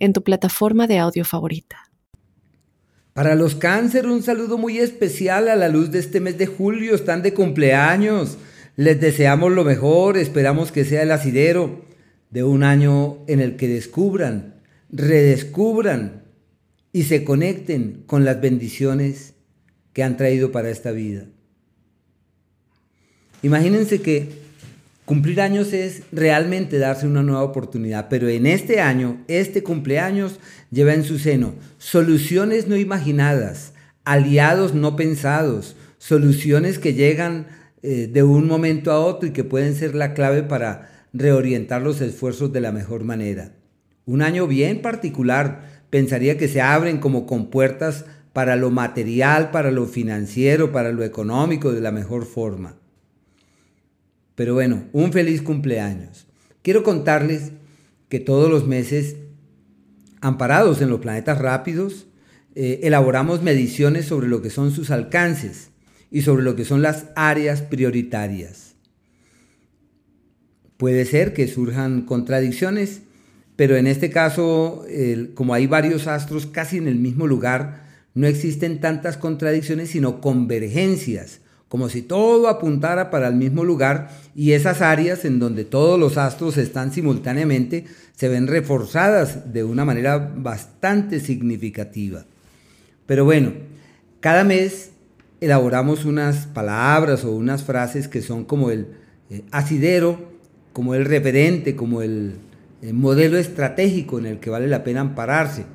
en tu plataforma de audio favorita. Para los cáncer, un saludo muy especial a la luz de este mes de julio. Están de cumpleaños. Les deseamos lo mejor. Esperamos que sea el asidero de un año en el que descubran, redescubran y se conecten con las bendiciones que han traído para esta vida. Imagínense que Cumplir años es realmente darse una nueva oportunidad, pero en este año, este cumpleaños lleva en su seno soluciones no imaginadas, aliados no pensados, soluciones que llegan eh, de un momento a otro y que pueden ser la clave para reorientar los esfuerzos de la mejor manera. Un año bien particular, pensaría que se abren como compuertas para lo material, para lo financiero, para lo económico de la mejor forma. Pero bueno, un feliz cumpleaños. Quiero contarles que todos los meses, amparados en los planetas rápidos, eh, elaboramos mediciones sobre lo que son sus alcances y sobre lo que son las áreas prioritarias. Puede ser que surjan contradicciones, pero en este caso, como hay varios astros casi en el mismo lugar, no existen tantas contradicciones, sino convergencias como si todo apuntara para el mismo lugar y esas áreas en donde todos los astros están simultáneamente se ven reforzadas de una manera bastante significativa. Pero bueno, cada mes elaboramos unas palabras o unas frases que son como el eh, asidero, como el referente, como el, el modelo estratégico en el que vale la pena ampararse.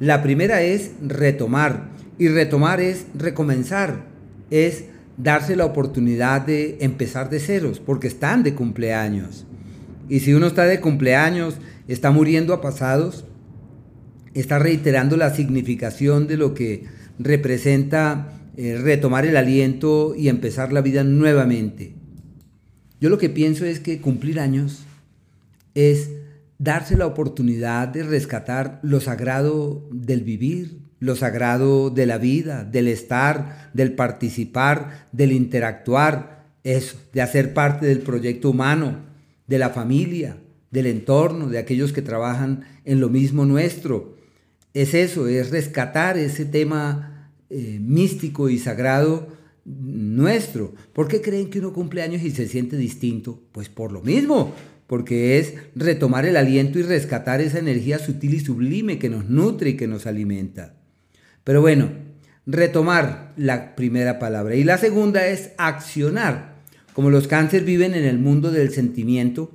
La primera es retomar y retomar es recomenzar, es darse la oportunidad de empezar de ceros, porque están de cumpleaños. Y si uno está de cumpleaños, está muriendo a pasados, está reiterando la significación de lo que representa eh, retomar el aliento y empezar la vida nuevamente. Yo lo que pienso es que cumplir años es darse la oportunidad de rescatar lo sagrado del vivir, lo sagrado de la vida, del estar, del participar, del interactuar, eso, de hacer parte del proyecto humano, de la familia, del entorno, de aquellos que trabajan en lo mismo nuestro. Es eso, es rescatar ese tema eh, místico y sagrado nuestro. ¿Por qué creen que uno cumple años y se siente distinto? Pues por lo mismo, porque es retomar el aliento y rescatar esa energía sutil y sublime que nos nutre y que nos alimenta. Pero bueno, retomar la primera palabra. Y la segunda es accionar. Como los cánceres viven en el mundo del sentimiento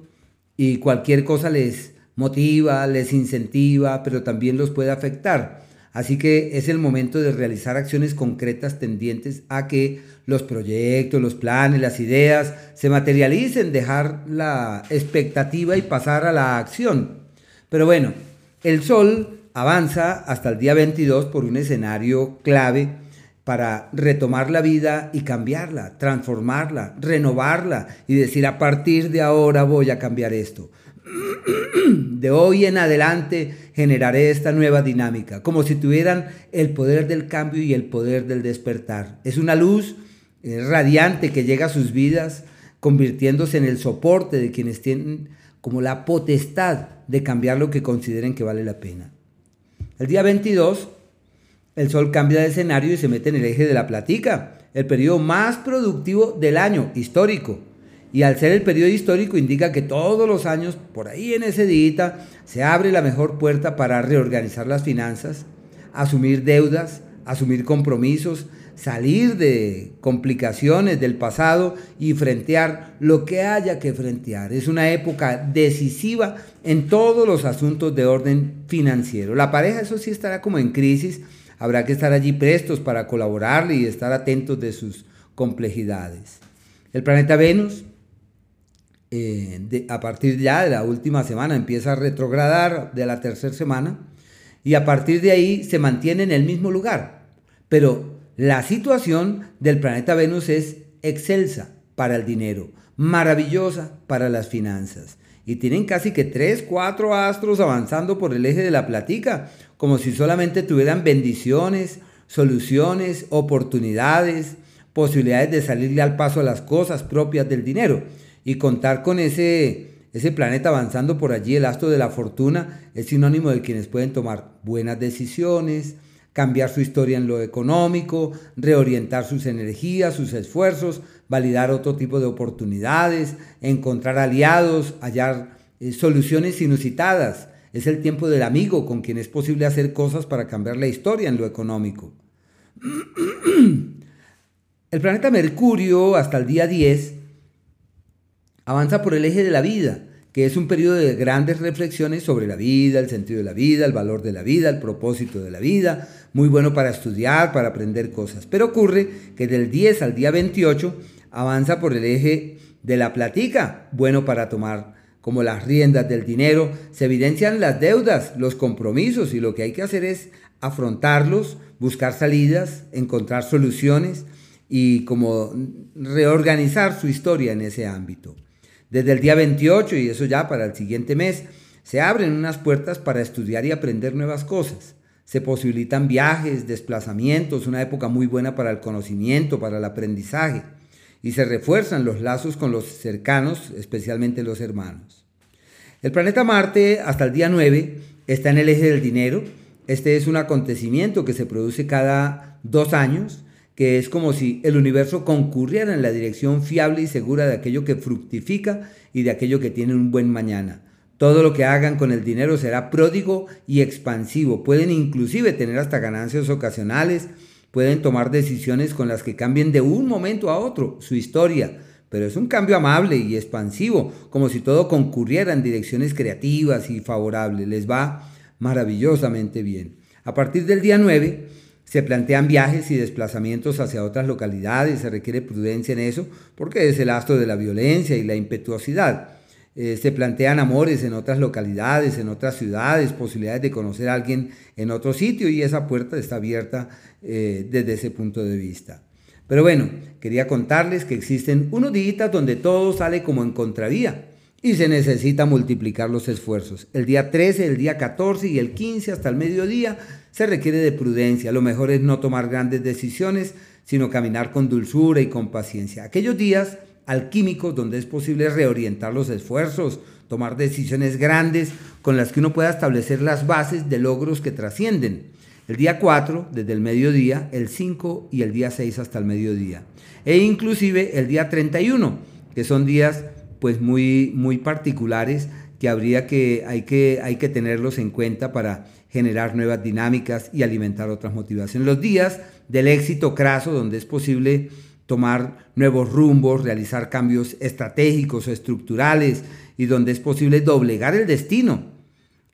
y cualquier cosa les motiva, les incentiva, pero también los puede afectar. Así que es el momento de realizar acciones concretas tendientes a que los proyectos, los planes, las ideas se materialicen, dejar la expectativa y pasar a la acción. Pero bueno, el sol avanza hasta el día 22 por un escenario clave para retomar la vida y cambiarla, transformarla, renovarla y decir a partir de ahora voy a cambiar esto. De hoy en adelante generaré esta nueva dinámica, como si tuvieran el poder del cambio y el poder del despertar. Es una luz eh, radiante que llega a sus vidas, convirtiéndose en el soporte de quienes tienen como la potestad de cambiar lo que consideren que vale la pena. El día 22, el Sol cambia de escenario y se mete en el eje de la platica, el periodo más productivo del año histórico. Y al ser el periodo histórico indica que todos los años, por ahí en ese día, se abre la mejor puerta para reorganizar las finanzas, asumir deudas, asumir compromisos, salir de complicaciones del pasado y frentear lo que haya que frentear. Es una época decisiva en todos los asuntos de orden financiero. La pareja, eso sí, estará como en crisis. Habrá que estar allí prestos para colaborarle y estar atentos de sus complejidades. El planeta Venus, eh, a partir ya de la última semana, empieza a retrogradar de la tercera semana y a partir de ahí se mantiene en el mismo lugar. Pero la situación del planeta Venus es excelsa para el dinero, maravillosa para las finanzas. Y tienen casi que tres, cuatro astros avanzando por el eje de la platica, como si solamente tuvieran bendiciones, soluciones, oportunidades, posibilidades de salirle al paso a las cosas propias del dinero. Y contar con ese, ese planeta avanzando por allí, el astro de la fortuna, es sinónimo de quienes pueden tomar buenas decisiones, cambiar su historia en lo económico, reorientar sus energías, sus esfuerzos, validar otro tipo de oportunidades, encontrar aliados, hallar eh, soluciones inusitadas. Es el tiempo del amigo con quien es posible hacer cosas para cambiar la historia en lo económico. El planeta Mercurio hasta el día 10 avanza por el eje de la vida, que es un periodo de grandes reflexiones sobre la vida, el sentido de la vida, el valor de la vida, el propósito de la vida, muy bueno para estudiar, para aprender cosas. Pero ocurre que del 10 al día 28 avanza por el eje de la platica, bueno para tomar como las riendas del dinero, se evidencian las deudas, los compromisos y lo que hay que hacer es afrontarlos, buscar salidas, encontrar soluciones y como reorganizar su historia en ese ámbito. Desde el día 28, y eso ya para el siguiente mes, se abren unas puertas para estudiar y aprender nuevas cosas. Se posibilitan viajes, desplazamientos, una época muy buena para el conocimiento, para el aprendizaje, y se refuerzan los lazos con los cercanos, especialmente los hermanos. El planeta Marte, hasta el día 9, está en el eje del dinero. Este es un acontecimiento que se produce cada dos años que es como si el universo concurriera en la dirección fiable y segura de aquello que fructifica y de aquello que tiene un buen mañana. Todo lo que hagan con el dinero será pródigo y expansivo. Pueden inclusive tener hasta ganancias ocasionales, pueden tomar decisiones con las que cambien de un momento a otro su historia, pero es un cambio amable y expansivo, como si todo concurriera en direcciones creativas y favorables. Les va maravillosamente bien. A partir del día 9, se plantean viajes y desplazamientos hacia otras localidades, se requiere prudencia en eso, porque es el astro de la violencia y la impetuosidad. Eh, se plantean amores en otras localidades, en otras ciudades, posibilidades de conocer a alguien en otro sitio y esa puerta está abierta eh, desde ese punto de vista. Pero bueno, quería contarles que existen unos días donde todo sale como en contravía y se necesita multiplicar los esfuerzos. El día 13, el día 14 y el 15 hasta el mediodía se requiere de prudencia. Lo mejor es no tomar grandes decisiones, sino caminar con dulzura y con paciencia. Aquellos días alquímicos donde es posible reorientar los esfuerzos, tomar decisiones grandes con las que uno pueda establecer las bases de logros que trascienden. El día 4 desde el mediodía, el 5 y el día 6 hasta el mediodía. E inclusive el día 31, que son días pues muy, muy particulares que habría que, hay que, hay que tenerlos en cuenta para generar nuevas dinámicas y alimentar otras motivaciones. Los días del éxito craso, donde es posible tomar nuevos rumbos, realizar cambios estratégicos o estructurales y donde es posible doblegar el destino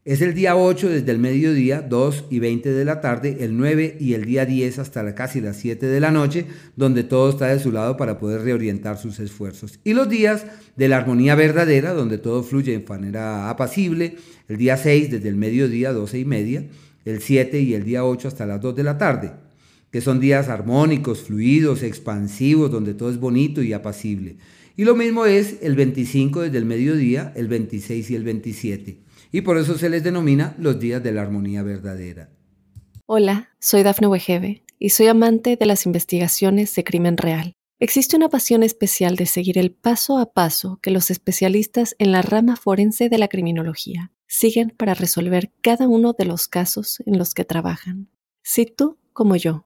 es el día 8 desde el mediodía, 2 y 20 de la tarde, el 9 y el día 10 hasta casi las 7 de la noche, donde todo está de su lado para poder reorientar sus esfuerzos. Y los días de la armonía verdadera, donde todo fluye de manera apacible, el día 6 desde el mediodía, 12 y media, el 7 y el día 8 hasta las 2 de la tarde, que son días armónicos, fluidos, expansivos, donde todo es bonito y apacible. Y lo mismo es el 25 desde el mediodía, el 26 y el 27 y por eso se les denomina los días de la armonía verdadera. Hola, soy Dafne Wegebe y soy amante de las investigaciones de crimen real. Existe una pasión especial de seguir el paso a paso que los especialistas en la rama forense de la criminología siguen para resolver cada uno de los casos en los que trabajan. Si tú, como yo,